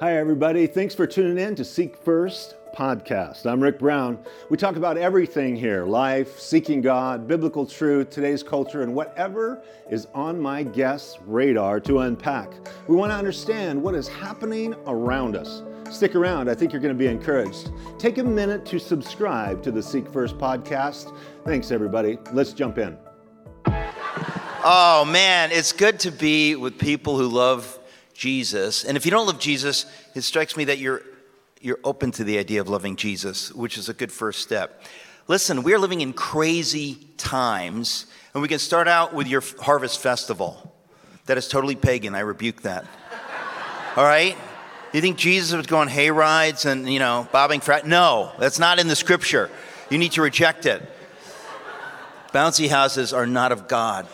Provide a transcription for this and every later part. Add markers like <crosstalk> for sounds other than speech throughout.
Hi, everybody. Thanks for tuning in to Seek First podcast. I'm Rick Brown. We talk about everything here life, seeking God, biblical truth, today's culture, and whatever is on my guest's radar to unpack. We want to understand what is happening around us. Stick around, I think you're going to be encouraged. Take a minute to subscribe to the Seek First podcast. Thanks, everybody. Let's jump in. Oh, man, it's good to be with people who love Jesus. And if you don't love Jesus, it strikes me that you're, you're open to the idea of loving Jesus, which is a good first step. Listen, we are living in crazy times, and we can start out with your harvest festival. That is totally pagan. I rebuke that. <laughs> All right? You think Jesus was going hay rides and, you know, bobbing for No, that's not in the scripture. You need to reject it. Bouncy houses are not of God.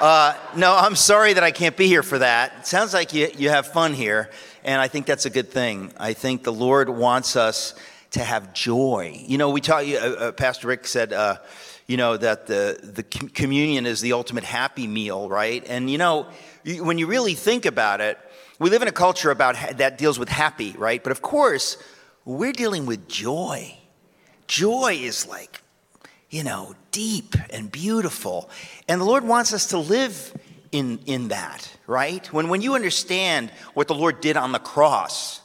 Uh, no, I'm sorry that I can't be here for that. It sounds like you, you have fun here, and I think that's a good thing. I think the Lord wants us to have joy. You know, we talk, uh, uh, Pastor Rick said, uh, you know, that the, the communion is the ultimate happy meal, right? And, you know, when you really think about it, we live in a culture about that deals with happy, right? But of course, we're dealing with joy. Joy is like you know, deep and beautiful. And the Lord wants us to live in, in that, right? When, when you understand what the Lord did on the cross,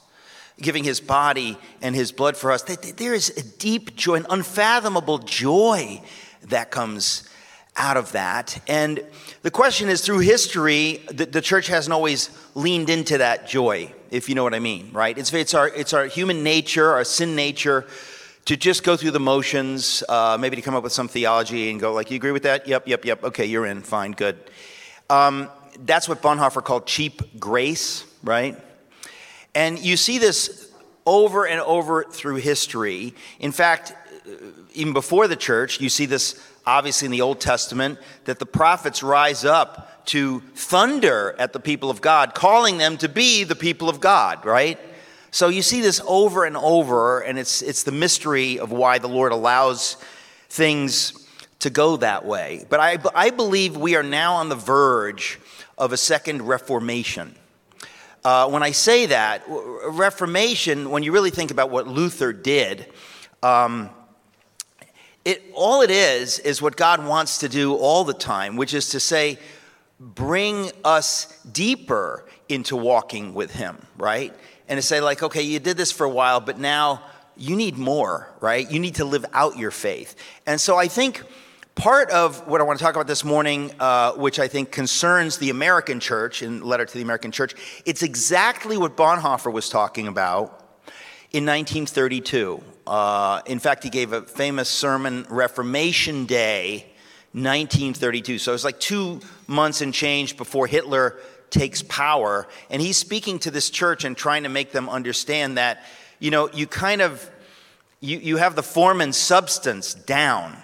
giving his body and his blood for us, there is a deep joy, an unfathomable joy that comes out of that. And the question is through history, the, the, church hasn't always leaned into that joy, if you know what I mean, right? It's, it's, our, it's our human nature, our sin nature to just go through the motions, uh, maybe to come up with some theology and go like, you agree with that? Yep, yep, yep. Okay, you're in. Fine, good. Um, that's what Bonhoeffer called cheap grace, right? And you see this over and over through history. In fact, uh, even before the church, you see this obviously in the Old Testament that the prophets rise up to thunder at the people of God, calling them to be the people of God, right? So you see this over and over, and it's, it's the mystery of why the Lord allows things to go that way. But I, I believe we are now on the verge of a second reformation. Uh, when I say that, Reformation, when you really think about what Luther did, um, it, all it is is what God wants to do all the time, which is to say, bring us deeper into walking with Him, right? And to say, like, okay, you did this for a while, but now you need more, right? You need to live out your faith. And so I think part of what I want to talk about this morning, uh, which I think concerns the American church, in letter to the American church, it's exactly what Bonhoeffer was talking about in 1932. Uh, in fact, he gave a famous sermon, Reformation Day, 1932. So it was like two months and change before Hitler takes power. And he's speaking to this church and trying to make them understand that, you know, you kind of you, you have the form and substance down,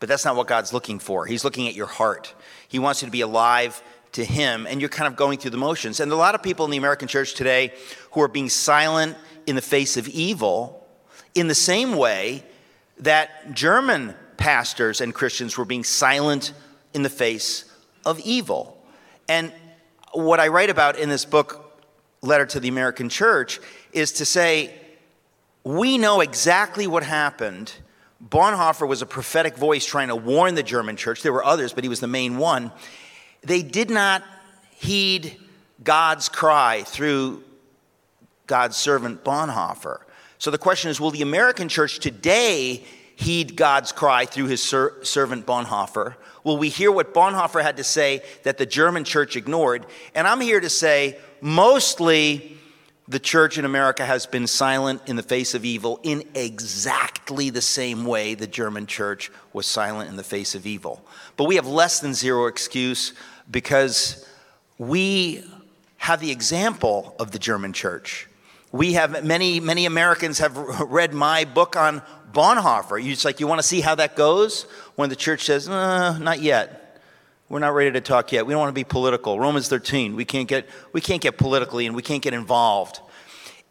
but that's not what God's looking for. He's looking at your heart. He wants you to be alive to Him, and you're kind of going through the motions. And a lot of people in the American church today who are being silent in the face of evil, in the same way that German pastors and Christians were being silent in the face of evil. And what I write about in this book, Letter to the American Church, is to say, we know exactly what happened. Bonhoeffer was a prophetic voice trying to warn the German church. There were others, but he was the main one. They did not heed God's cry through God's servant Bonhoeffer. So the question is will the American church today heed God's cry through his ser- servant Bonhoeffer? Will we hear what Bonhoeffer had to say that the German church ignored? And I'm here to say mostly the church in America has been silent in the face of evil in exactly the same way the German church was silent in the face of evil. But we have less than zero excuse because we have the example of the German church. We have many, many Americans have read my book on Bonhoeffer. You just like, you want to see how that goes? When the church says, uh, not yet. We're not ready to talk yet. We don't want to be political. Romans 13, we can't get, we can't get politically and we can't get involved.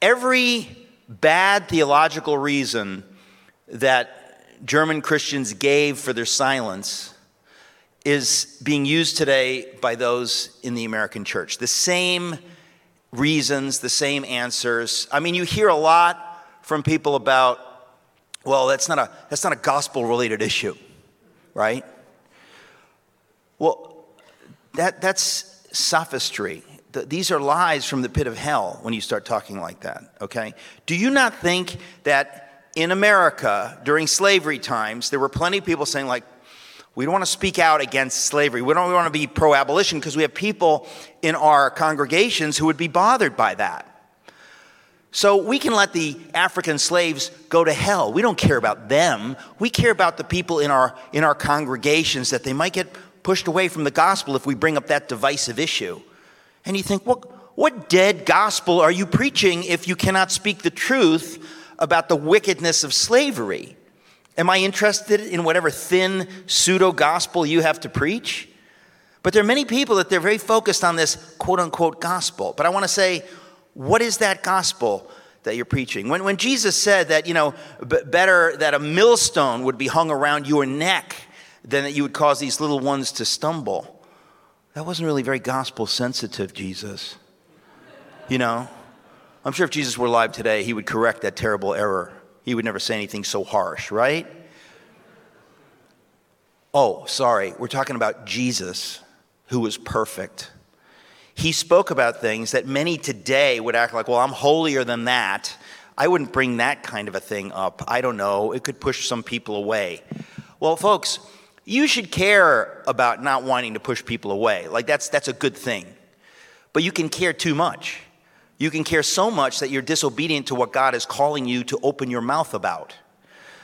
Every bad theological reason that German Christians gave for their silence is being used today by those in the American church. The same reasons, the same answers. I mean, you hear a lot from people about, well, that's not a, that's not a gospel related issue, right? Well, that, that's sophistry. These are lies from the pit of hell when you start talking like that, okay? Do you not think that in America during slavery times, there were plenty of people saying, like, we don't want to speak out against slavery. We don't want to be pro abolition because we have people in our congregations who would be bothered by that. So we can let the African slaves go to hell. We don't care about them. We care about the people in our, in our congregations that they might get pushed away from the gospel if we bring up that divisive issue. And you think, what, what dead gospel are you preaching if you cannot speak the truth about the wickedness of slavery? Am I interested in whatever thin pseudo gospel you have to preach? But there are many people that they're very focused on this quote unquote gospel. But I want to say, what is that gospel that you're preaching? When, when Jesus said that, you know, b- better that a millstone would be hung around your neck than that you would cause these little ones to stumble, that wasn't really very gospel sensitive, Jesus. You know, I'm sure if Jesus were alive today, he would correct that terrible error. He would never say anything so harsh, right? Oh, sorry, we're talking about Jesus, who was perfect. He spoke about things that many today would act like, well, I'm holier than that. I wouldn't bring that kind of a thing up. I don't know. It could push some people away. Well, folks, you should care about not wanting to push people away. Like, that's, that's a good thing. But you can care too much. You can care so much that you're disobedient to what God is calling you to open your mouth about.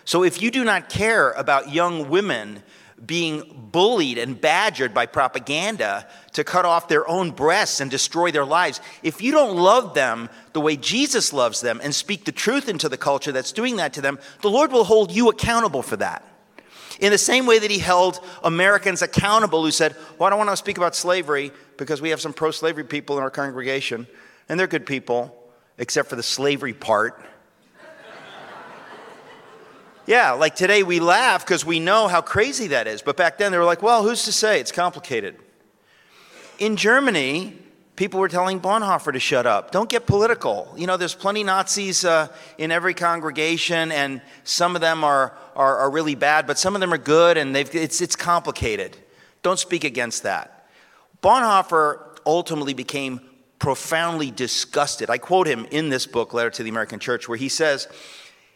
So if you do not care about young women being bullied and badgered by propaganda to cut off their own breasts and destroy their lives, if you don't love them the way Jesus loves them and speak the truth into the culture that's doing that to them, the Lord will hold you accountable for that. In the same way that he held Americans accountable who said, Well, I don't want to speak about slavery because we have some pro slavery people in our congregation. And they're good people, except for the slavery part. Yeah, like today we laugh because we know how crazy that is. But back then they were like, well, who's to say? It's complicated. In Germany, people were telling Bonhoeffer to shut up. Don't get political. You know, there's plenty Nazis uh, in every congregation, and some of them are, are, are, really bad, but some of them are good, and they've, it's, it's complicated. Don't speak against that. Bonhoeffer ultimately became profoundly disgusted. I quote him in this book, Letter to the American Church, where he says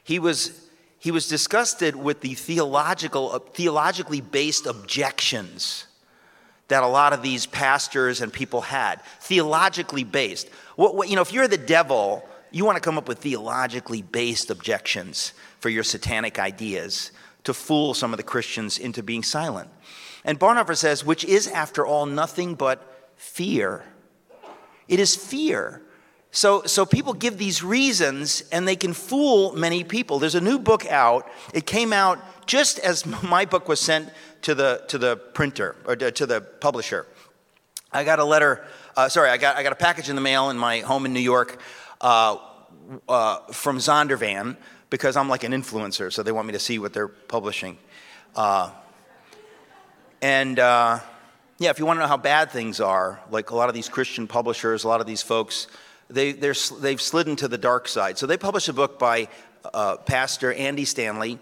he was, he was disgusted with the theological, uh, theologically based objections that a lot of these pastors and people had. Theologically based. What, what, you know, if you're the devil, you want to come up with theologically based objections for your satanic ideas to fool some of the Christians into being silent. And Bonhoeffer says, which is, after all, nothing but fear. It is fear. So, so people give these reasons and they can fool many people. There's a new book out. It came out just as <laughs> my book was sent to the, to the printer or to the publisher. I got a letter, uh, sorry, I got, I got a package in the mail in my home in New York uh, uh, from Zondervan because I'm like an influencer, so they want me to see what they're publishing. Uh, and uh, yeah, if you want to know how bad things are, like a lot of these Christian publishers, a lot of these folks, they, they're, they've slid into the dark side. So they published a book by uh, Pastor Andy Stanley,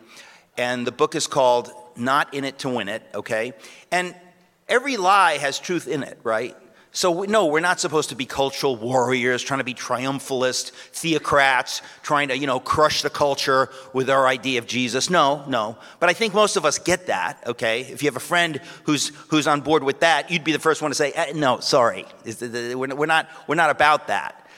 and the book is called Not In It to Win It, okay? And every lie has truth in it, right? So, no, we're not supposed to be cultural warriors, trying to be triumphalist theocrats, trying to, you know, crush the culture with our idea of Jesus. No, no. But I think most of us get that, okay? If you have a friend who's, who's on board with that, you'd be the first one to say, eh, no, sorry. We're not, we're not about that.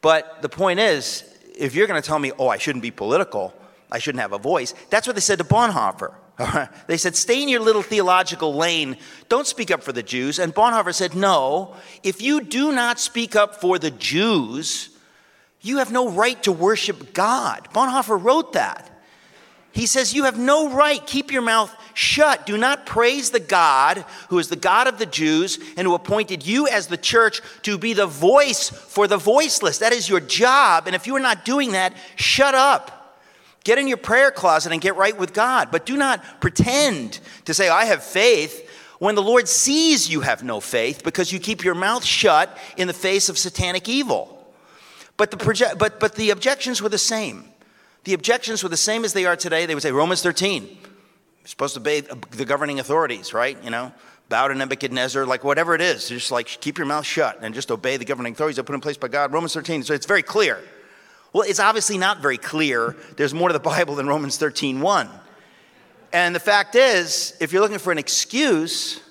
But the point is, if you're going to tell me, oh, I shouldn't be political, I shouldn't have a voice, that's what they said to Bonhoeffer. <laughs> They said, stay in your little theological lane. Don't speak up for the Jews. And Bonhoeffer said, no, if you do not speak up for the Jews, you have no right to worship God. Bonhoeffer wrote that. He says, You have no right. Keep your mouth shut. Do not praise the God who is the God of the Jews and who appointed you as the church to be the voice for the voiceless. That is your job. And if you are not doing that, shut up. Get in your prayer closet and get right with God. But do not pretend to say, I have faith, when the Lord sees you have no faith because you keep your mouth shut in the face of satanic evil. But the, proje- but, but the objections were the same. The objections were the same as they are today. They would say, Romans 13, you're supposed to obey the governing authorities, right? You know, bow to Nebuchadnezzar, like whatever it is, just like keep your mouth shut and just obey the governing authorities that put in place by God. Romans 13, so it's very clear. Well, it's obviously not very clear. There's more to the Bible than Romans 13, 1. And the fact is, if you're looking for an excuse,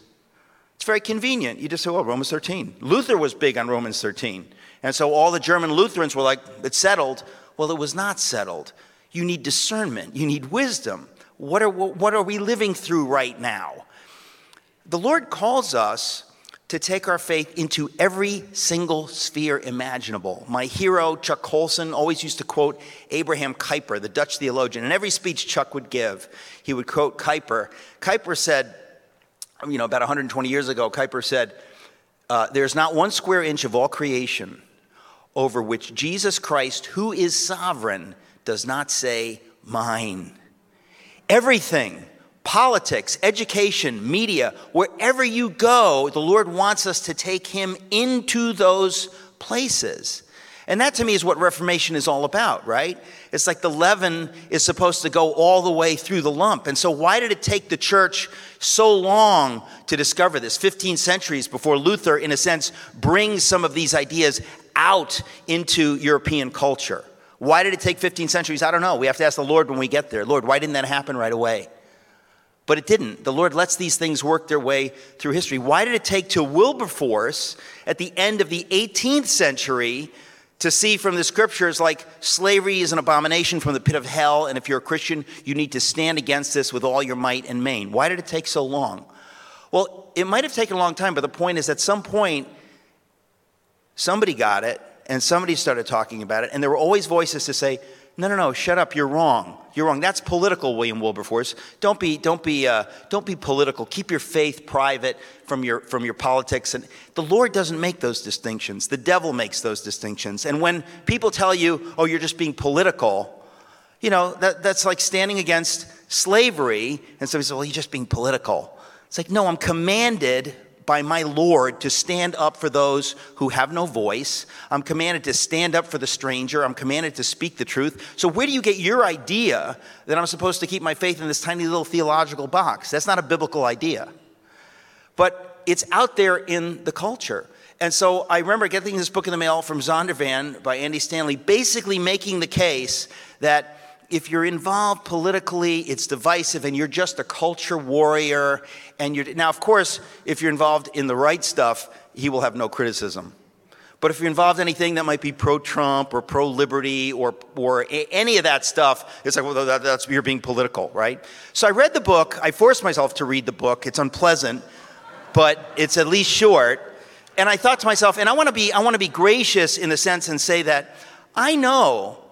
it's very convenient. You just say, well, Romans 13. Luther was big on Romans 13. And so all the German Lutherans were like, it's settled. Well, it was not settled. You need discernment, you need wisdom. What are, what are we living through right now? The Lord calls us to take our faith into every single sphere imaginable. My hero, Chuck Colson, always used to quote Abraham Kuyper, the Dutch theologian. In every speech Chuck would give, he would quote Kuyper. Kuyper said, you know, about 120 years ago, Kuyper said, uh, There's not one square inch of all creation over which Jesus Christ, who is sovereign, does not say, Mine. Everything, politics, education, media, wherever you go, the Lord wants us to take Him into those places. And that to me is what Reformation is all about, right? It's like the leaven is supposed to go all the way through the lump. And so, why did it take the church so long to discover this? 15 centuries before Luther, in a sense, brings some of these ideas out into European culture. Why did it take 15 centuries? I don't know. We have to ask the Lord when we get there. Lord, why didn't that happen right away? But it didn't. The Lord lets these things work their way through history. Why did it take to Wilberforce at the end of the 18th century to see from the scriptures like slavery is an abomination from the pit of hell, and if you're a Christian, you need to stand against this with all your might and main. Why did it take so long? Well, it might have taken a long time, but the point is at some point, somebody got it, and somebody started talking about it, and there were always voices to say, no, no, no, shut up, you're wrong. You're wrong. That's political, William Wilberforce. Don't be, don't be, uh, don't be political. Keep your faith private from your, from your politics. And the Lord doesn't make those distinctions. The devil makes those distinctions. And when people tell you, oh, you're just being political, you know, that, that's like standing against slavery. And somebody says, well, you're just being political. It's like, no, I'm commanded by my Lord to stand up for those who have no voice. I'm commanded to stand up for the stranger. I'm commanded to speak the truth. So, where do you get your idea that I'm supposed to keep my faith in this tiny little theological box? That's not a biblical idea. But it's out there in the culture. And so I remember getting this book in the mail from Zondervan by Andy Stanley, basically making the case that if you're involved politically, it's divisive and you're just a culture warrior. And you're, now, of course, if you're involved in the right stuff, he will have no criticism. But if you're involved in anything that might be pro Trump or pro liberty or, or any of that stuff, it's like, well, that, that's, you're being political, right? So I read the book. I forced myself to read the book. It's unpleasant, but it's at least short. And I thought to myself, and I want to be, I want to be gracious in the sense and say that I know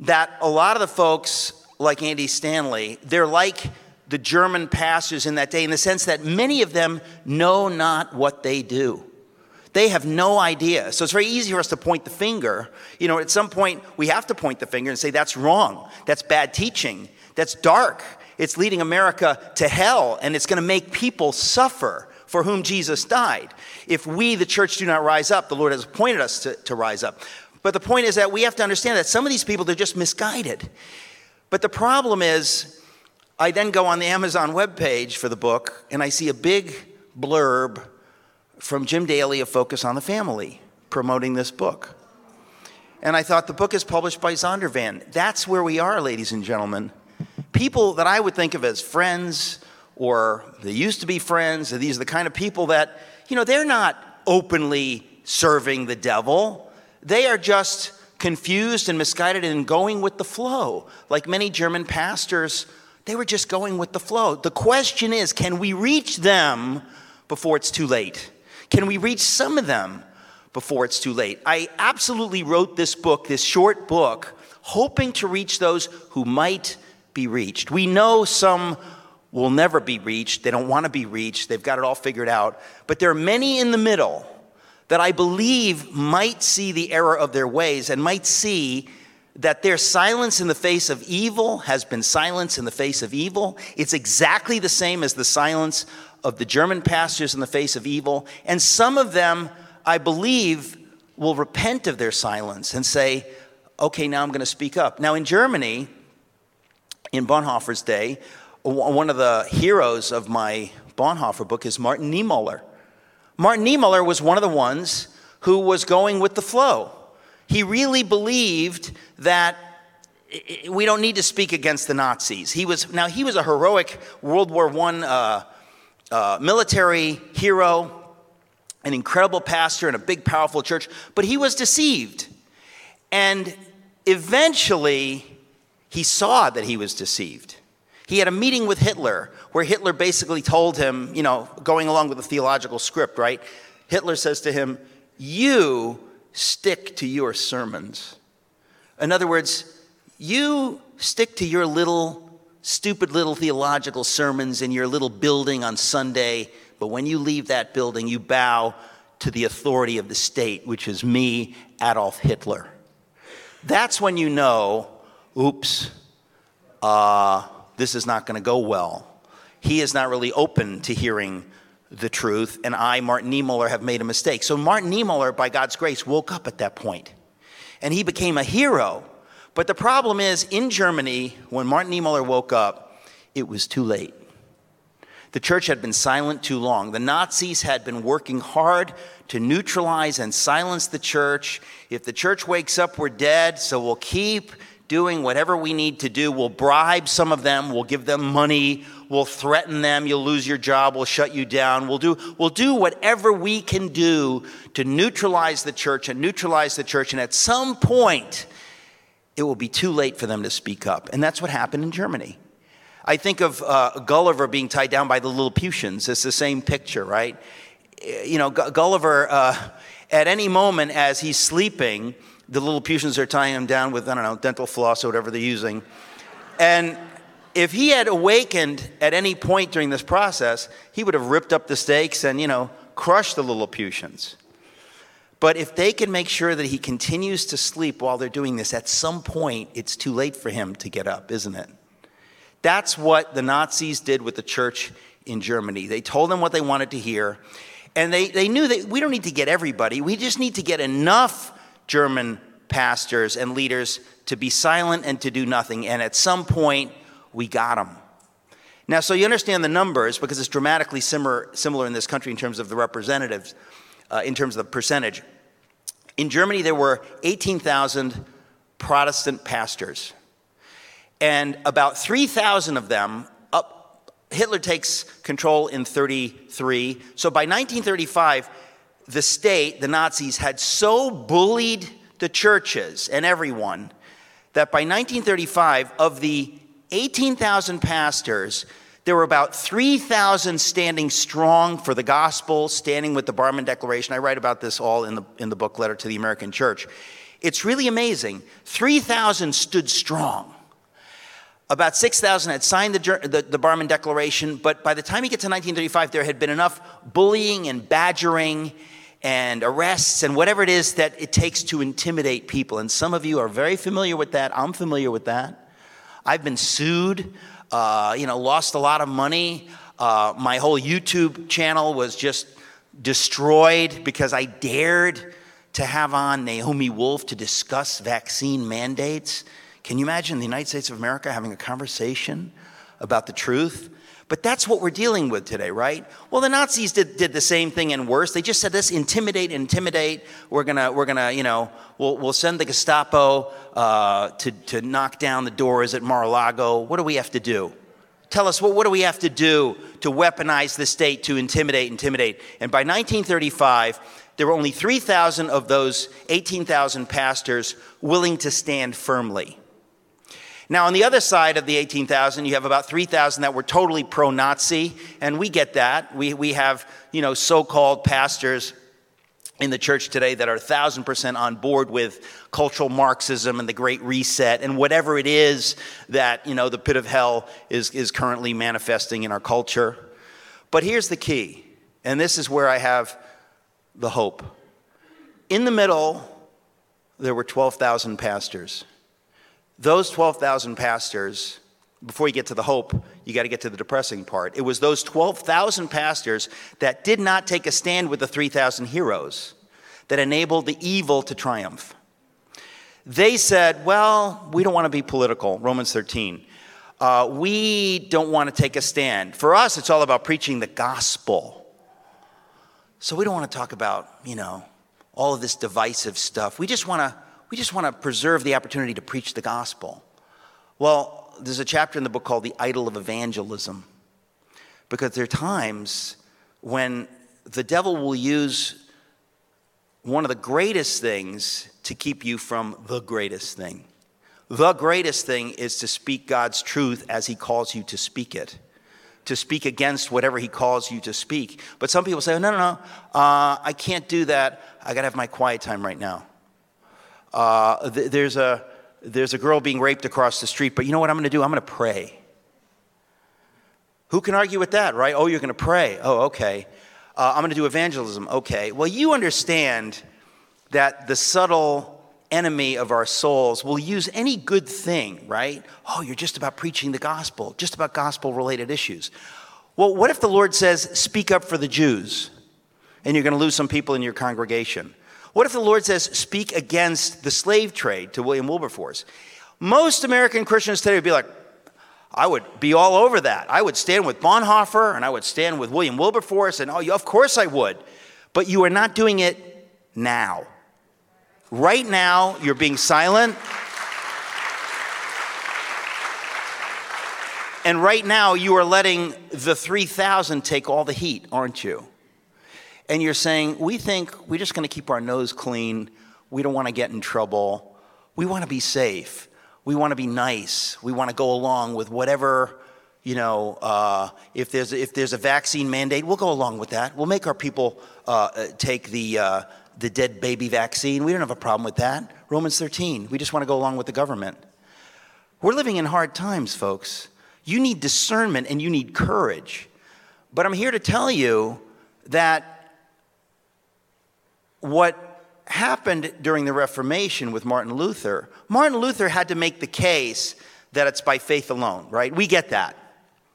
that a lot of the folks like Andy Stanley, they're like the German pastors in that day in the sense that many of them know not what they do. They have no idea. So it's very easy for us to point the finger. You know, at some point, we have to point the finger and say, that's wrong. That's bad teaching. That's dark. It's leading America to hell, and it's going to make people suffer for whom Jesus died. If we, the church, do not rise up, the Lord has appointed us to, to rise up. But the point is that we have to understand that some of these people, they're just misguided. But the problem is, I then go on the Amazon webpage for the book and I see a big blurb from Jim Daly of Focus on the Family promoting this book. And I thought the book is published by Zondervan. That's where we are, ladies and gentlemen. People that I would think of as friends, or they used to be friends, or these are the kind of people that, you know, they're not openly serving the devil. They are just confused and misguided and going with the flow. Like many German pastors, they were just going with the flow. The question is can we reach them before it's too late? Can we reach some of them before it's too late? I absolutely wrote this book, this short book, hoping to reach those who might be reached. We know some will never be reached, they don't want to be reached, they've got it all figured out. But there are many in the middle that I believe might see the error of their ways and might see that their silence in the face of evil has been silence in the face of evil. It's exactly the same as the silence of the German pastors in the face of evil. And some of them, I believe, will repent of their silence and say, okay, now I'm going to speak up. Now, in Germany, in Bonhoeffer's day, one of the heroes of my Bonhoeffer book is Martin Niemöller. Martin Niemöller was one of the ones who was going with the flow. He really believed that we don't need to speak against the Nazis. He was now he was a heroic World War I uh, uh, military hero, an incredible pastor in a big, powerful church, but he was deceived. And eventually, he saw that he was deceived. He had a meeting with Hitler where Hitler basically told him, you know, going along with the theological script, right? Hitler says to him, You stick to your sermons. In other words, you stick to your little, stupid little theological sermons in your little building on Sunday, but when you leave that building, you bow to the authority of the state, which is me, Adolf Hitler. That's when you know, oops, uh, this is not going to go well. He is not really open to hearing the truth, and I, Martin Niemöller, have made a mistake. So Martin Niemöller, by God's grace, woke up at that point, and he became a hero. But the problem is, in Germany, when Martin Niemöller woke up, it was too late. The church had been silent too long. The Nazis had been working hard to neutralize and silence the church. If the church wakes up, we're dead, so we'll keep doing whatever we need to do. We'll bribe some of them, we'll give them money, we'll threaten them, you'll lose your job, we'll shut you down. We'll do, we'll do whatever we can do to neutralize the church and neutralize the church. And at some point, it will be too late for them to speak up. And that's what happened in Germany. I think of uh, Gulliver being tied down by the Lilliputians. It's the same picture, right? You know, Gulliver, uh, at any moment as he's sleeping, the Lilliputians are tying him down with, I don't know, dental floss or whatever they're using. And if he had awakened at any point during this process, he would have ripped up the stakes and, you know, crushed the Lilliputians. But if they can make sure that he continues to sleep while they're doing this, at some point it's too late for him to get up, isn't it? That's what the Nazis did with the church in Germany. They told them what they wanted to hear, and they, they knew that we don't need to get everybody, we just need to get enough German pastors and leaders to be silent and to do nothing. And at some point, we got them. Now, so you understand the numbers because it's dramatically similar, similar in this country in terms of the representatives, uh, in terms of the percentage. In Germany, there were 18,000 Protestant pastors, and about 3,000 of them up. Hitler takes control in 33. So by 1935, the state, the Nazis, had so bullied the churches and everyone that by 1935, of the 18,000 pastors, there were about 3,000 standing strong for the gospel, standing with the Barmen Declaration. I write about this all in the, in the book Letter to the American Church. It's really amazing. 3,000 stood strong. About 6,000 had signed the, the, the Barmen Declaration, but by the time you get to 1935, there had been enough bullying and badgering and arrests and whatever it is that it takes to intimidate people. And some of you are very familiar with that. I'm familiar with that. I've been sued, uh, you know, lost a lot of money. Uh, my whole YouTube channel was just destroyed because I dared to have on Naomi Wolf to discuss vaccine mandates. Can you imagine the United States of America having a conversation about the truth? But that's what we're dealing with today, right? Well, the Nazis did, did the same thing and worse. They just said this intimidate, intimidate. We're gonna, we're gonna, you know, we'll, we'll send the Gestapo uh, to, to knock down the doors at Mar-a-Lago. What do we have to do? Tell us, what, what do we have to do to weaponize the state to intimidate, intimidate? And by 1935, there were only 3,000 of those 18,000 pastors willing to stand firmly. Now, on the other side of the 18,000, you have about 3,000 that were totally pro Nazi, and we get that. We, we have, you know, so called pastors in the church today that are 1,000% on board with cultural Marxism and the Great Reset and whatever it is that, you know, the pit of hell is, is currently manifesting in our culture. But here's the key, and this is where I have the hope. In the middle, there were 12,000 pastors. Those 12,000 pastors, before you get to the hope, you got to get to the depressing part. It was those 12,000 pastors that did not take a stand with the 3,000 heroes. that enabled the evil to triumph. They said, well, we don't want to be political, Romans 13. Uh, we don't want to take a stand. For us, it's all about preaching the gospel. So we don't want to talk about, you know, all of this divisive stuff. We just want to we just want to preserve the opportunity to preach the gospel. Well, there's a chapter in the book called The Idol of Evangelism. Because there are times when the devil will use one of the greatest things to keep you from the greatest thing. The greatest thing is to speak God's truth as He calls you to speak it, to speak against whatever He calls you to speak. But some people say, oh, no, no, no, uh, I can't do that. I got to have my quiet time right now. Uh, th- there's, a, there's a girl being raped across the street, but you know what I'm going to do? I'm going to pray. Who can argue with that, right? Oh, you're going to pray. Oh, okay. Uh, I'm going to do evangelism. Okay. Well, you understand that the subtle enemy of our souls will use any good thing, right? Oh, you're just about preaching the gospel, just about gospel related issues. Well, what if the Lord says, speak up for the Jews, and you're going to lose some people in your congregation? What if the Lord says, speak against the slave trade to William Wilberforce? Most American Christians today would be like, I would be all over that. I would stand with Bonhoeffer and I would stand with William Wilberforce, and oh, of course I would. But you are not doing it now. Right now, you're being silent. And right now, you are letting the 3,000 take all the heat, aren't you? And you're saying, we think we're just going to keep our nose clean. We don't want to get in trouble. We want to be safe we want to be nice. We want to go along with whatever, you know, uh, if, there's, if there's a vaccine mandate, we'll go along with that. We'll make our people uh, uh, take the, uh, the dead baby vaccine. We don't have a problem with that. Romans 13, we just want to go along with the government. We're living in hard times, folks. You need discernment and you need courage. But I'm here to tell you that what happened during the Reformation with Martin Luther, Martin Luther had to make the case that it's by faith alone, right? We get that,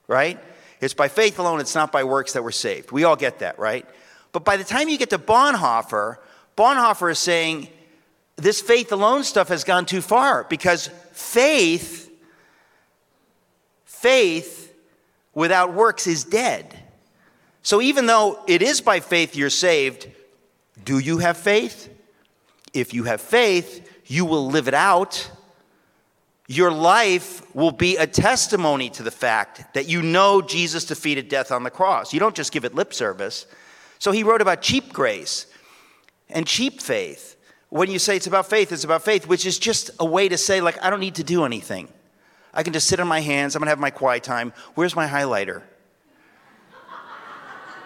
right? It's by faith alone, it's not by works that we're saved. We all get that, right? But by the time you get to Bonhoeffer, Bonhoeffer is saying this faith alone stuff has gone too far because faith, faith without works is dead. So even though it is by faith you're saved, do you have faith? If you have faith, you will live it out. Your life will be a testimony to the fact that you know Jesus defeated death on the cross. You don't just give it lip service. So he wrote about cheap grace and cheap faith. When you say it's about faith, it's about faith, which is just a way to say, like, I don't need to do anything. I can just sit on my hands. I'm going to have my quiet time. Where's my highlighter?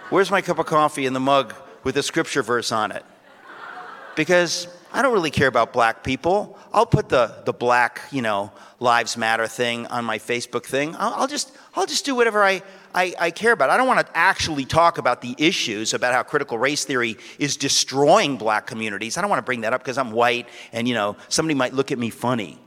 Where's my cup of coffee in the mug with a scripture verse on it? because I don't really care about black people. I'll put the, the black, you know, Lives Matter thing on my Facebook thing. I'll, I'll just, I'll just do whatever I, I, I, care about. I don't want to actually talk about the issues about how critical race theory is destroying black communities. I don't want to bring that up because I'm white and, you know, somebody might look at me funny.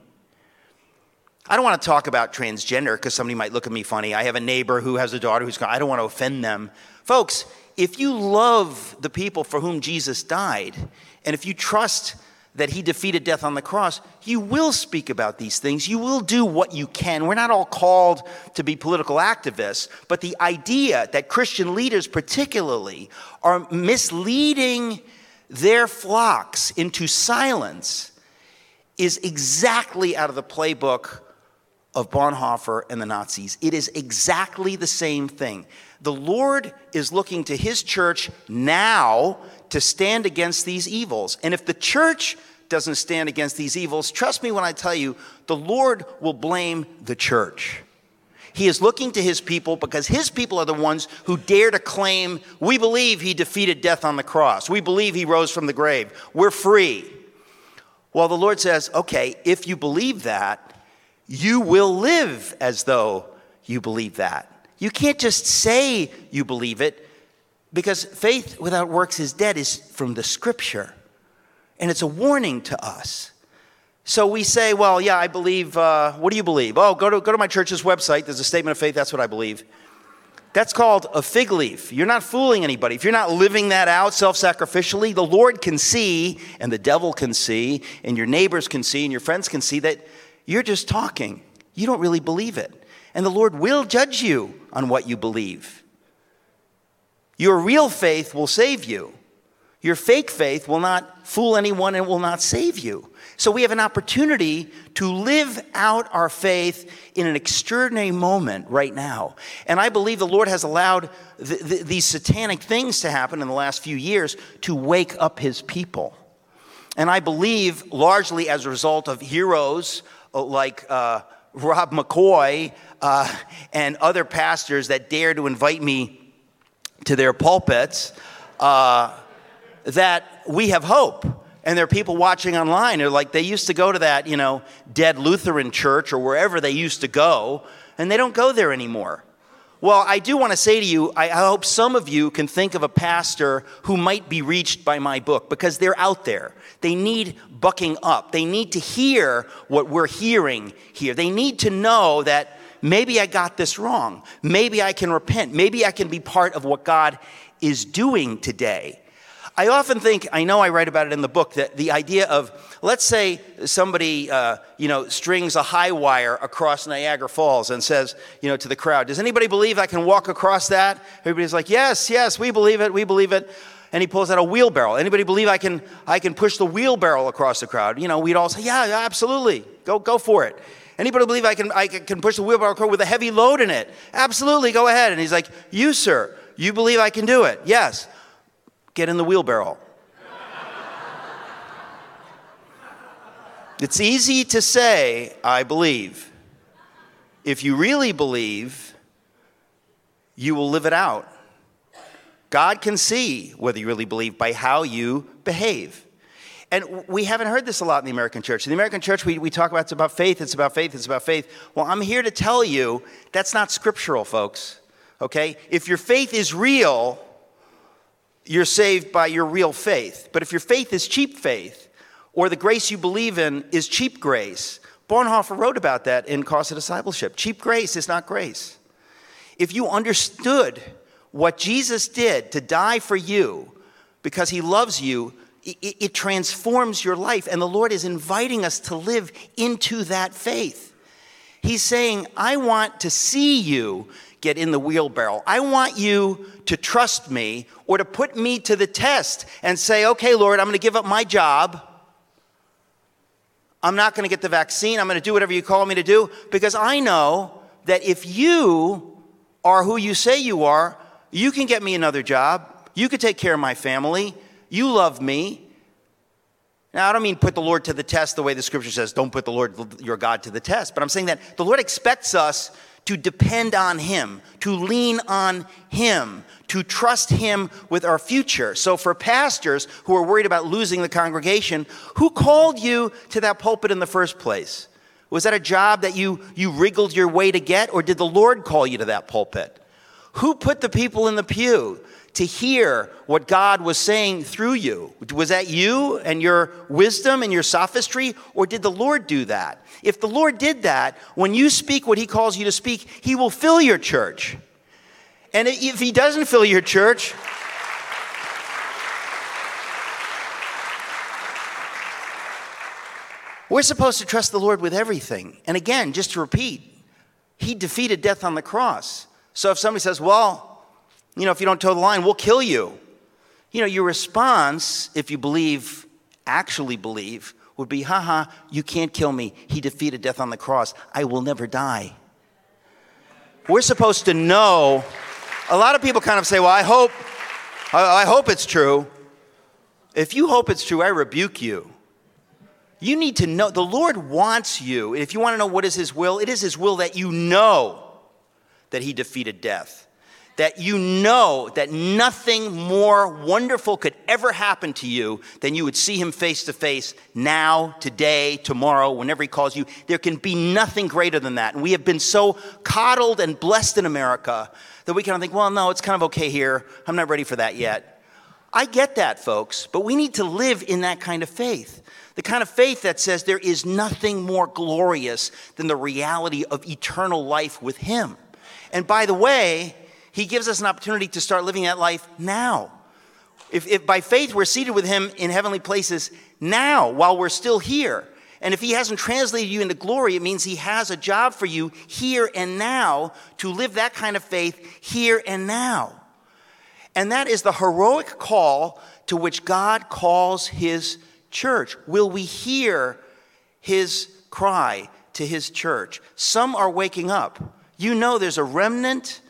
I don't want to talk about transgender because somebody might look at me funny. I have a neighbor who has a daughter who's, I don't want to offend them. Folks, if you love the people for whom Jesus died, and if you trust that he defeated death on the cross, you will speak about these things. You will do what you can. We're not all called to be political activists, but the idea that Christian leaders, particularly, are misleading their flocks into silence is exactly out of the playbook of Bonhoeffer and the Nazis. It is exactly the same thing. The Lord is looking to his church now to stand against these evils. And if the church doesn't stand against these evils, trust me when I tell you, the Lord will blame the church. He is looking to his people because his people are the ones who dare to claim, we believe he defeated death on the cross. We believe he rose from the grave. We're free. Well, the Lord says, okay, if you believe that, you will live as though you believe that. You can't just say you believe it because faith without works is dead, is from the scripture. And it's a warning to us. So we say, well, yeah, I believe, uh, what do you believe? Oh, go to, go to my church's website. There's a statement of faith. That's what I believe. That's called a fig leaf. You're not fooling anybody. If you're not living that out self sacrificially, the Lord can see, and the devil can see, and your neighbors can see, and your friends can see that you're just talking. You don't really believe it. And the Lord will judge you on what you believe. Your real faith will save you. Your fake faith will not fool anyone and will not save you. So we have an opportunity to live out our faith in an extraordinary moment right now. And I believe the Lord has allowed th- th- these satanic things to happen in the last few years to wake up his people. And I believe largely as a result of heroes uh, like uh, Rob McCoy uh, and other pastors that dare to invite me to their pulpits, uh, that we have hope. And there are people watching online are like they used to go to that you know dead lutheran church or wherever they used to go and they don't go there anymore well i do want to say to you i hope some of you can think of a pastor who might be reached by my book because they're out there. They need bucking up. They need to hear what we're hearing here. They need to know that maybe i got this wrong. Maybe i can repent. Maybe i can be part of what god is doing today I often think, I know I write about it in the book, that the idea of, let's say somebody, uh, you know, strings a high wire across Niagara Falls and says, you know, to the crowd, does anybody believe I can walk across that? Everybody's like, yes, yes, we believe it, we believe it. And he pulls out a wheelbarrow. Anybody believe I can, I can push the wheelbarrow across the crowd? You know, we'd all say, yeah, absolutely, go, go for it. Anybody believe I can, I can push the wheelbarrow with a heavy load in it? Absolutely, go ahead. And he's like, you, sir, you believe I can do it? Yes. Get in the wheelbarrow. it's easy to say, I believe. If you really believe, you will live it out. God can see whether you really believe by how you behave. And we haven't heard this a lot in the American church. In the American church, we, we talk about it's about faith, it's about faith, it's about faith. Well, I'm here to tell you that's not scriptural, folks. Okay? If your faith is real, you're saved by your real faith. But if your faith is cheap faith, or the grace you believe in is cheap grace, Bonhoeffer wrote about that in Cost of Discipleship. Cheap grace is not grace. If you understood what Jesus did to die for you because he loves you, it, it, transforms your life. And the Lord is inviting us to live into that faith. He's saying, I want to see you get in the wheelbarrow. I want you to trust me or to put me to the test and say, okay, Lord, I'm going to give up my job. I'm not going to get the vaccine. I'm going to do whatever you call me to do because I know that if you are who you say you are, you can get me another job. You can take care of my family. You love me. Now, I don't mean put the Lord to the test the way the scripture says, don't put the Lord, your God, to the test, but I'm saying that the Lord expects us to depend on Him, to lean on Him, to trust Him with our future. So, for pastors who are worried about losing the congregation, who called you to that pulpit in the first place? Was that a job that you, you wriggled your way to get, or did the Lord call you to that pulpit? Who put the people in the pew to hear what God was saying through you? Was that you and your wisdom and your sophistry, or did the Lord do that? If the Lord did that, when you speak what He calls you to speak, He will fill your church. And if He doesn't fill your church, we're supposed to trust the Lord with everything. And again, just to repeat, He defeated death on the cross. So if somebody says, well, you know, if you don't toe the line, we'll kill you. You know, your response, if you believe, actually believe, would be, haha, you can't kill me. He defeated death on the cross. I will never die. We're supposed to know. A lot of people kind of say, well, I hope, I, hope it's true. If you hope it's true, I rebuke you. You need to know, the Lord wants you. If you want to know what is His will, it is His will that you know that He defeated death that you know that nothing more wonderful could ever happen to you than you would see him face to face now, today, tomorrow, whenever he calls you. There can be nothing greater than that. And we have been so coddled and blessed in America that we kind of think, well, no, it's kind of okay here. I'm not ready for that yet. I get that, folks, but we need to live in that kind of faith. The kind of faith that says there is nothing more glorious than the reality of eternal life with him. And by the way, He gives us an opportunity to start living that life now. If, if by faith we're seated with Him in heavenly places now, while we're still here, and if He hasn't translated you into glory, it means He has a job for you here and now to live that kind of faith here and now. And that is the heroic call to which God calls His church. Will we hear His cry to His church? Some are waking up. You know, there's a remnant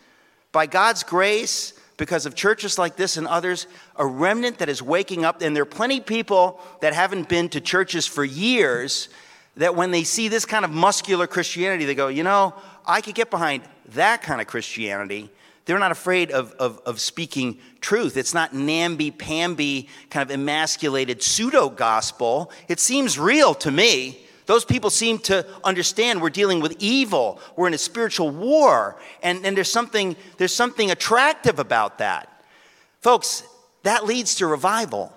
by God's grace, because of churches like this and others, a remnant that is waking up. And there are plenty of people that haven't been to churches for years that when they see this kind of muscular Christianity, they go, you know, I could get behind that kind of Christianity. They're not afraid of, of, of speaking truth. It's not namby pamby, kind of emasculated pseudo gospel. It seems real to me. Those people seem to understand we're dealing with evil. We're in a spiritual war. And, and there's, something, there's something attractive about that. Folks, that leads to revival.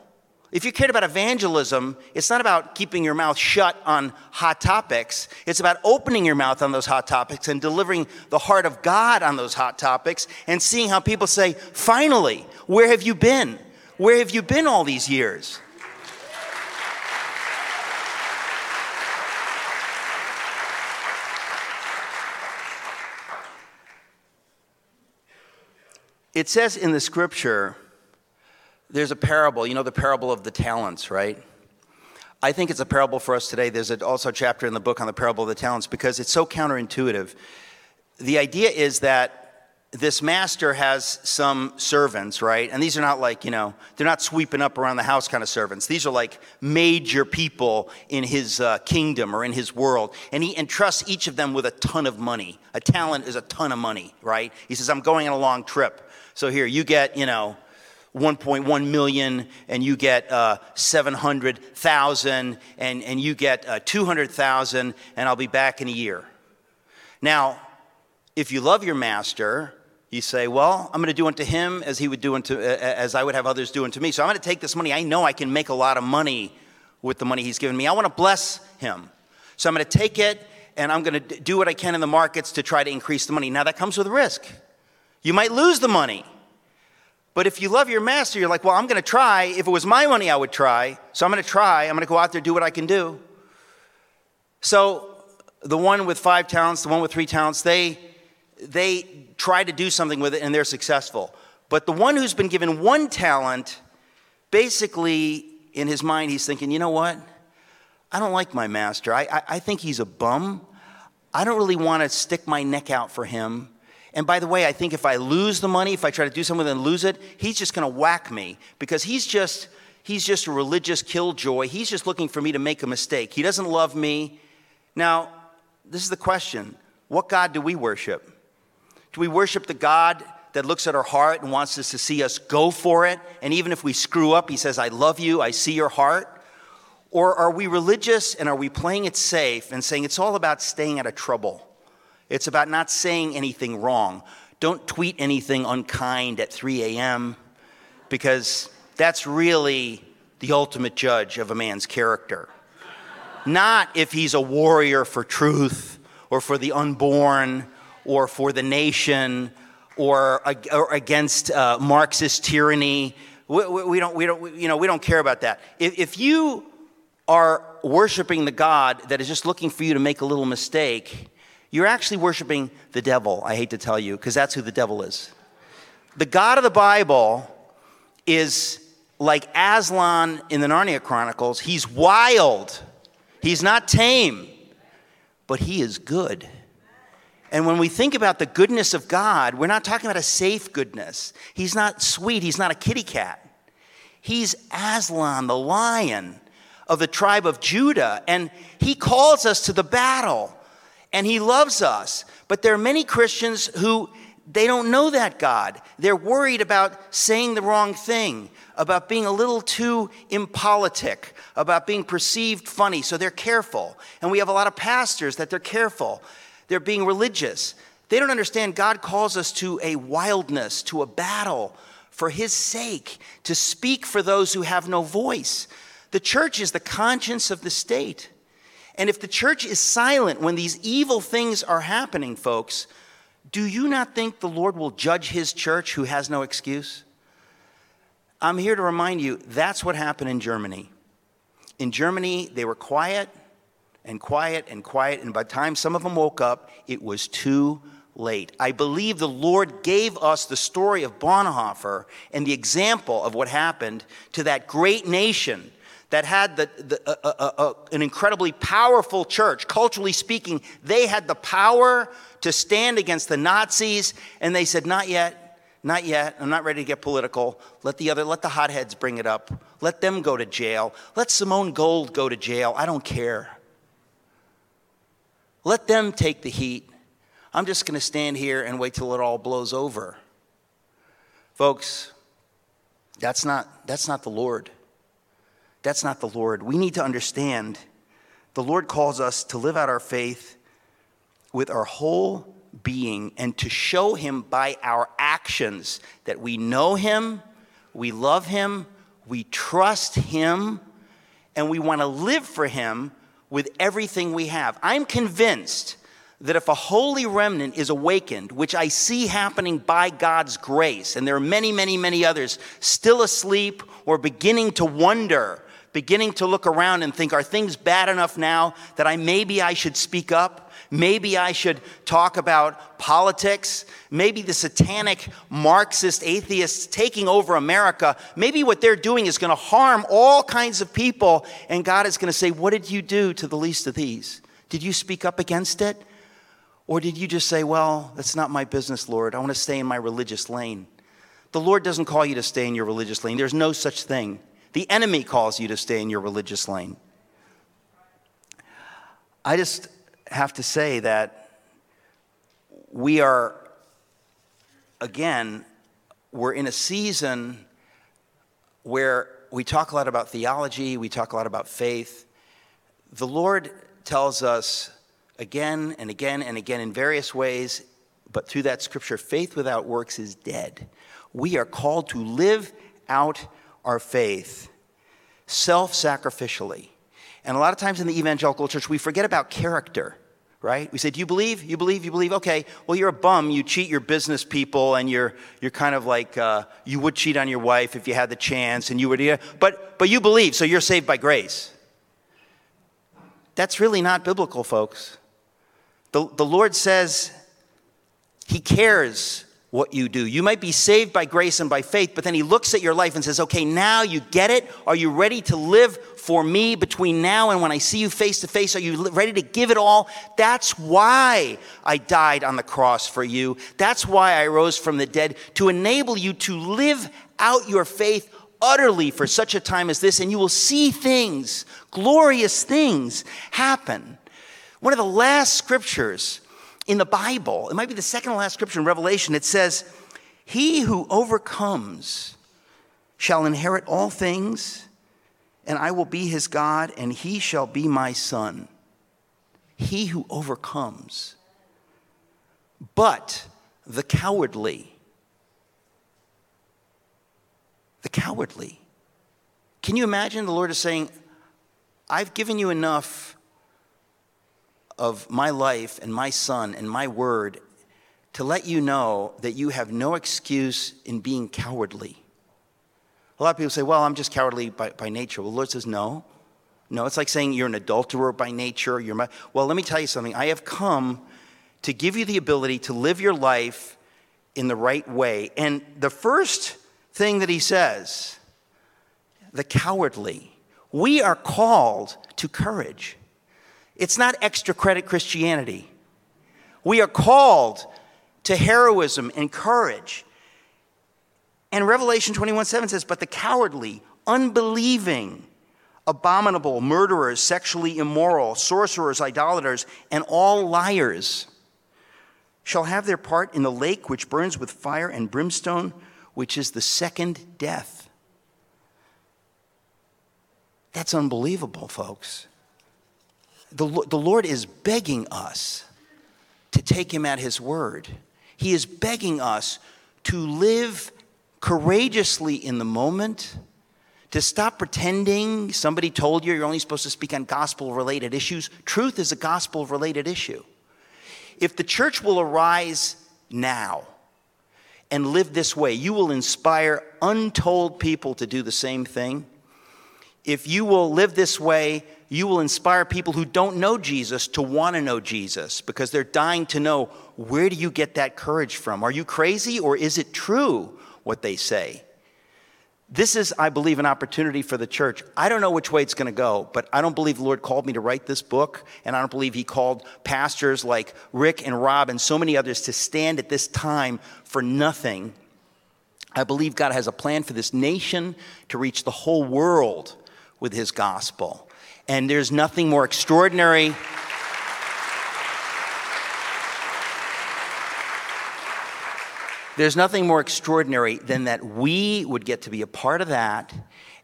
If you cared about evangelism, it's not about keeping your mouth shut on hot topics. It's about opening your mouth on those hot topics and delivering the heart of God on those hot topics and seeing how people say, finally, where have you been? Where have you been all these years? It says in the scripture, there's a parable, you know, the parable of the talents, right? I think it's a parable for us today. There's also a chapter in the book on the parable of the talents because it's so counterintuitive. The idea is that this master has some servants, right? And these are not like, you know, they're not sweeping up around the house kind of servants. These are like major people in his uh, kingdom or in his world. And he entrusts each of them with a ton of money. A talent is a ton of money, right? He says, I'm going on a long trip. So here, you get, you know, 1.1 million and you get uh, 700,000 and, and you get uh, 200,000 and I'll be back in a year. Now, if you love your master, you say, well, I'm going to do unto him as he would do unto, as I would have others do unto me. So I'm going to take this money. I know I can make a lot of money with the money he's given me. I want to bless him. So I'm going to take it and I'm going to do what I can in the markets to try to increase the money. Now that comes with risk. You might lose the money. But if you love your master, you're like, well, I'm going to try. If it was my money, I would try. So I'm going to try. I'm going to go out there, do what I can do. So the one with five talents, the one with three talents, they, they try to do something with it and they're successful. But the one who's been given one talent, basically, in his mind, he's thinking, you know what? I don't like my master. I, I, I think he's a bum. I don't really want to stick my neck out for him. And by the way, I think if I lose the money, if I try to do something and lose it, he's just going to whack me because he's just he's just a religious killjoy. He's just looking for me to make a mistake. He doesn't love me. Now, this is the question. What God do we worship? Do we worship the God that looks at our heart and wants us to see us go for it? And even if we screw up, he says, I love you, I see your heart? Or are we religious and are we playing it safe and saying it's all about staying out of trouble? It's about not saying anything wrong. Don't tweet anything unkind at 3 a.m. because that's really the ultimate judge of a man's character. Not if he's a warrior for truth or for the unborn or for the nation or, or against uh, Marxist tyranny. We, we, don't, we, don't, you know, we don't care about that. If, if you are worshiping the God that is just looking for you to make a little mistake, you're actually worshiping the devil, I hate to tell you, because that's who the devil is. The God of the Bible is like Aslan in the Narnia Chronicles. He's wild, he's not tame, but he is good. And when we think about the goodness of God, we're not talking about a safe goodness. He's not sweet, he's not a kitty cat. He's Aslan, the lion of the tribe of Judah, and he calls us to the battle and he loves us. But there are many Christians who they don't know that God. They're worried about saying the wrong thing, about being a little too impolitic, about being perceived funny, so they're careful. And we have a lot of pastors that they're careful. They're being religious. They don't understand God calls us to a wildness, to a battle for his sake, to speak for those who have no voice. The church is the conscience of the state. And if the church is silent when these evil things are happening, folks, Do you not think the Lord will judge his church who has no excuse? I'm here to remind you that's what happened in Germany. In Germany, they were quiet and quiet and quiet, and by the time some of them woke up, it was too late. I believe the Lord gave us the story of Bonhoeffer and the example of what happened to that great nation that had the, the, uh, uh, uh, an incredibly powerful church. Culturally speaking, they had the power to stand against the Nazis, and they said, Not yet, not yet. I'm not ready to get political. Let the other, let the hotheads bring it up. Let them go to jail. Let Simone Gold go to jail. I don't care. Let them take the heat. I'm just going to stand here and wait till it all blows over. Folks, that's not, that's not the Lord. That's not the Lord. We need to understand the Lord calls us to live out our faith with our whole being and to show Him by our actions that we know Him, we love Him, we trust Him, and we want to live for Him with everything we have. I'm convinced that if a holy remnant is awakened, which I see happening by God's grace, and there are many, many, many others still asleep or beginning to wonder, beginning to look around and think, are things bad enough now that I maybe I should speak up? Maybe I should talk about politics. Maybe the satanic Marxist atheists taking over America, maybe what they're doing is going to harm all kinds of people. And God is going to say, What did you do to the least of these? Did you speak up against it? Or did you just say, Well, that's not my business, Lord. I want to stay in my religious lane? The Lord doesn't call you to stay in your religious lane, there's no such thing. The enemy calls you to stay in your religious lane. I just have to say that we are, again, we're in a season where we talk a lot about theology, we talk a lot about faith. The Lord tells us again and again and again in various ways, but through that scripture, faith without works is dead. We are called to live out our faith self sacrificially. And a lot of times in the evangelical church, we forget about character, right? We say, Do you believe? You believe? You believe? Okay, well, you're a bum. You cheat your business people, and you're, you're kind of like, uh, you would cheat on your wife if you had the chance, and you would, yeah, but, but you believe, so you're saved by grace. That's really not biblical, folks. The, the Lord says He cares what you do. You might be saved by grace and by faith, but then He looks at your life and says, Okay, now you get it. Are you ready to live for me between now and when I see you face to face? Are you ready to give it all? That's why I died on the cross for you. That's why I rose from the dead, to enable you to live out your faith utterly for such a time as this, and you will see things, glorious things happen. One of the last scriptures in the Bible, it might be the second last scripture in Revelation, it says, He who overcomes shall inherit all things, and I will be his God, and he shall be my son. He who overcomes. But the cowardly, the cowardly. Can you imagine the Lord is saying, I've given you enough of my life and my son and my word to let you know that you have no excuse in being cowardly. A lot of people say, well, I'm just cowardly by, by nature. Well, the Lord says, no. No, it's like saying you're an adulterer by nature. You're my, well, let me tell you something. I have come to give you the ability to live your life in the right way. And the first thing that he says, the cowardly, we are called to courage. It's not extra credit Christianity. We are called to heroism and courage. And Revelation 21 7 says, But the cowardly, unbelieving, abominable, murderers, sexually immoral, sorcerers, idolaters, and all liars shall have their part in the lake which burns with fire and brimstone, which is the second death. That's unbelievable, folks the, the Lord is begging us to take him at his word. He is begging us to live courageously in the moment, to stop pretending somebody told you you're only supposed to speak on gospel related issues. Truth is a gospel related issue. If the church will arise now and live this way, you will inspire untold people to do the same thing. If you will live this way, you will inspire people who don't know Jesus to want to know Jesus because they're dying to know where do you get that courage from? Are you crazy or is it true what they say? This is, I believe, an opportunity for the church. I don't know which way it's going to go, but I don't believe the Lord called me to write this book, and I don't believe He called pastors like Rick and Rob and so many others to stand at this time for nothing. I believe God has a plan for this nation to reach the whole world with His gospel. And there's nothing more extraordinary. There's nothing more extraordinary than that we would get to be a part of that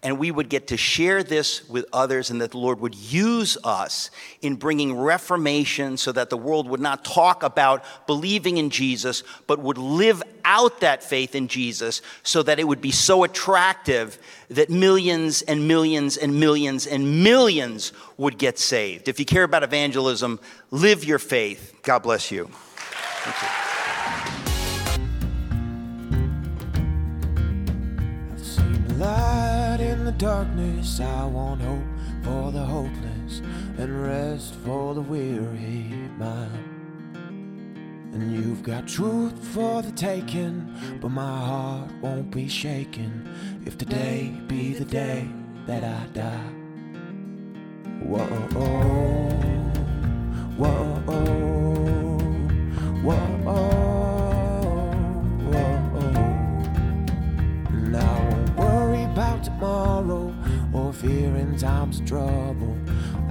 and we would get to share this with others and that the Lord would use us in bringing reformation so that the world would not talk about believing in Jesus, but would live out that faith in Jesus so that it would be so attractive that millions and millions and millions and millions would get saved. If you care about evangelism, live your faith. God bless you. Darkness, I want hope for the hopeless and rest for the weary mind. And you've got truth for the taking, but my heart won't be shaken if today be the day that I die. Whoa, whoa, whoa, whoa. Tomorrow or fear in times trouble.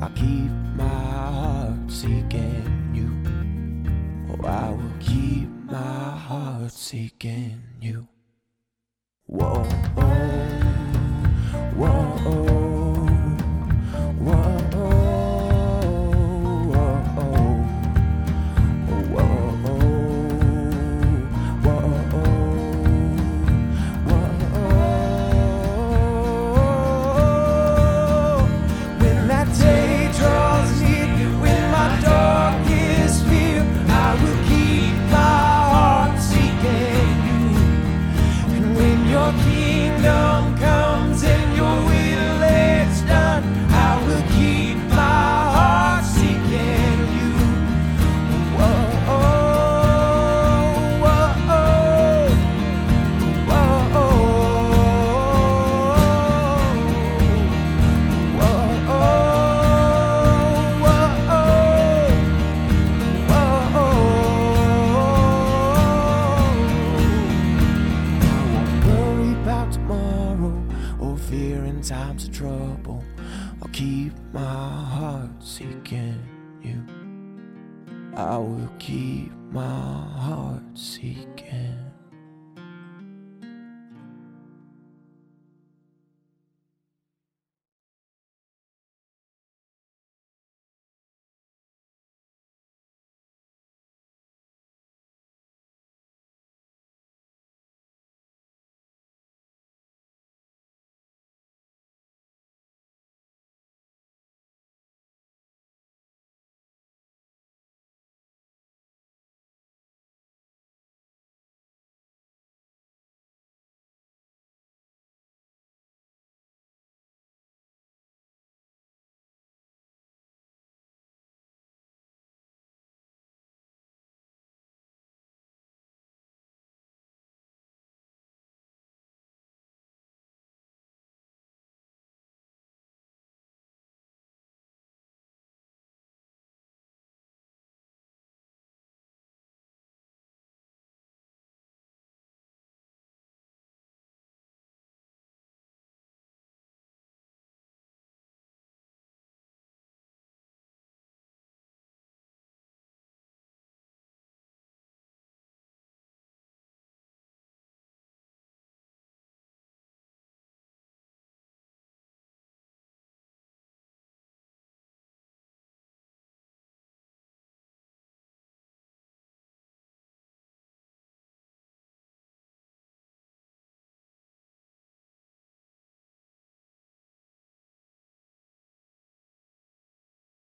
I keep my heart seeking you. Oh, I will keep my heart seeking you. Whoa, whoa.